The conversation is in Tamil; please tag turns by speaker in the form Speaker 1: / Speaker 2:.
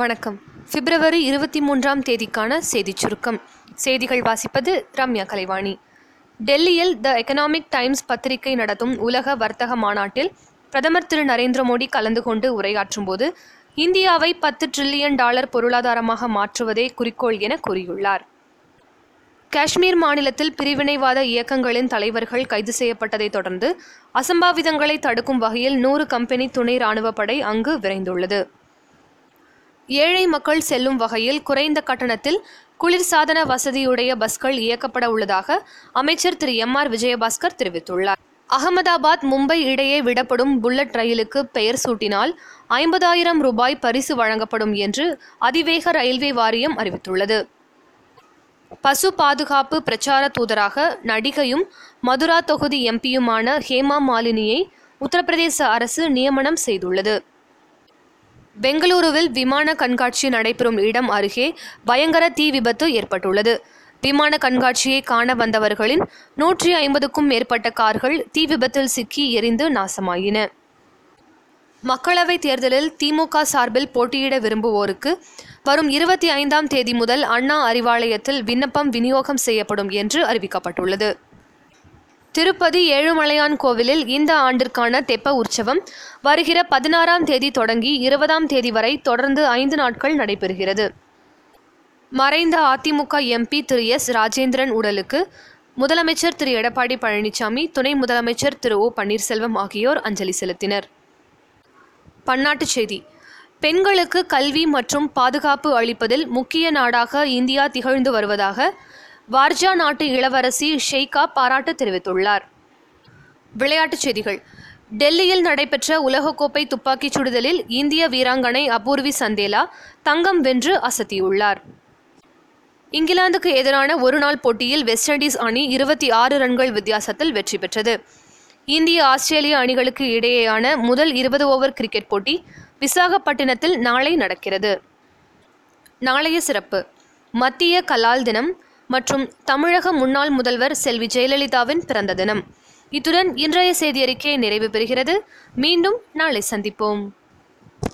Speaker 1: வணக்கம் பிப்ரவரி இருபத்தி மூன்றாம் தேதிக்கான செய்திச் சுருக்கம் செய்திகள் வாசிப்பது ரம்யா கலைவாணி டெல்லியில் த எக்கனாமிக் டைம்ஸ் பத்திரிகை நடத்தும் உலக வர்த்தக மாநாட்டில் பிரதமர் திரு நரேந்திர மோடி கலந்து கொண்டு உரையாற்றும் போது இந்தியாவை பத்து டிரில்லியன் டாலர் பொருளாதாரமாக மாற்றுவதே குறிக்கோள் என கூறியுள்ளார் காஷ்மீர் மாநிலத்தில் பிரிவினைவாத இயக்கங்களின் தலைவர்கள் கைது செய்யப்பட்டதைத் தொடர்ந்து அசம்பாவிதங்களை தடுக்கும் வகையில் நூறு கம்பெனி துணை இராணுவப்படை அங்கு விரைந்துள்ளது ஏழை மக்கள் செல்லும் வகையில் குறைந்த கட்டணத்தில் குளிர்சாதன வசதியுடைய பஸ்கள் இயக்கப்பட உள்ளதாக அமைச்சர் திரு எம் ஆர் விஜயபாஸ்கர் தெரிவித்துள்ளார் அகமதாபாத் மும்பை இடையே விடப்படும் புல்லட் ரயிலுக்கு பெயர் சூட்டினால் ஐம்பதாயிரம் ரூபாய் பரிசு வழங்கப்படும் என்று அதிவேக ரயில்வே வாரியம் அறிவித்துள்ளது பசு பாதுகாப்பு பிரச்சார தூதராக நடிகையும் மதுரா தொகுதி எம்பியுமான ஹேமா மாலினியை உத்தரப்பிரதேச அரசு நியமனம் செய்துள்ளது பெங்களூருவில் விமான கண்காட்சி நடைபெறும் இடம் அருகே பயங்கர தீ விபத்து ஏற்பட்டுள்ளது விமான கண்காட்சியை காண வந்தவர்களின் நூற்றி ஐம்பதுக்கும் மேற்பட்ட கார்கள் தீ விபத்தில் சிக்கி எரிந்து நாசமாயின மக்களவைத் தேர்தலில் திமுக சார்பில் போட்டியிட விரும்புவோருக்கு வரும் இருபத்தி ஐந்தாம் தேதி முதல் அண்ணா அறிவாலயத்தில் விண்ணப்பம் விநியோகம் செய்யப்படும் என்று அறிவிக்கப்பட்டுள்ளது திருப்பதி ஏழுமலையான் கோவிலில் இந்த ஆண்டிற்கான தெப்ப உற்சவம் வருகிற பதினாறாம் தேதி தொடங்கி இருபதாம் தேதி வரை தொடர்ந்து ஐந்து நாட்கள் நடைபெறுகிறது மறைந்த அதிமுக எம்பி திரு எஸ் ராஜேந்திரன் உடலுக்கு முதலமைச்சர் திரு எடப்பாடி பழனிசாமி துணை முதலமைச்சர் திரு ஓ பன்னீர்செல்வம் ஆகியோர் அஞ்சலி செலுத்தினர் பன்னாட்டுச் செய்தி பெண்களுக்கு கல்வி மற்றும் பாதுகாப்பு அளிப்பதில் முக்கிய நாடாக இந்தியா திகழ்ந்து வருவதாக வார்ஜா நாட்டு இளவரசி ஷெய்கா பாராட்டு தெரிவித்துள்ளார் விளையாட்டுச் செய்திகள் டெல்லியில் நடைபெற்ற உலகக்கோப்பை துப்பாக்கிச் சுடுதலில் இந்திய வீராங்கனை அபூர்வி சந்தேலா தங்கம் வென்று அசத்தியுள்ளார் இங்கிலாந்துக்கு எதிரான ஒருநாள் போட்டியில் வெஸ்ட் இண்டீஸ் அணி இருபத்தி ஆறு ரன்கள் வித்தியாசத்தில் வெற்றி பெற்றது இந்திய ஆஸ்திரேலிய அணிகளுக்கு இடையேயான முதல் இருபது ஓவர் கிரிக்கெட் போட்டி விசாகப்பட்டினத்தில் நாளை நடக்கிறது நாளைய சிறப்பு மத்திய கலால் தினம் மற்றும் தமிழக முன்னாள் முதல்வர் செல்வி ஜெயலலிதாவின் பிறந்த தினம் இத்துடன் இன்றைய செய்தியறிக்கை நிறைவு பெறுகிறது மீண்டும் நாளை சந்திப்போம்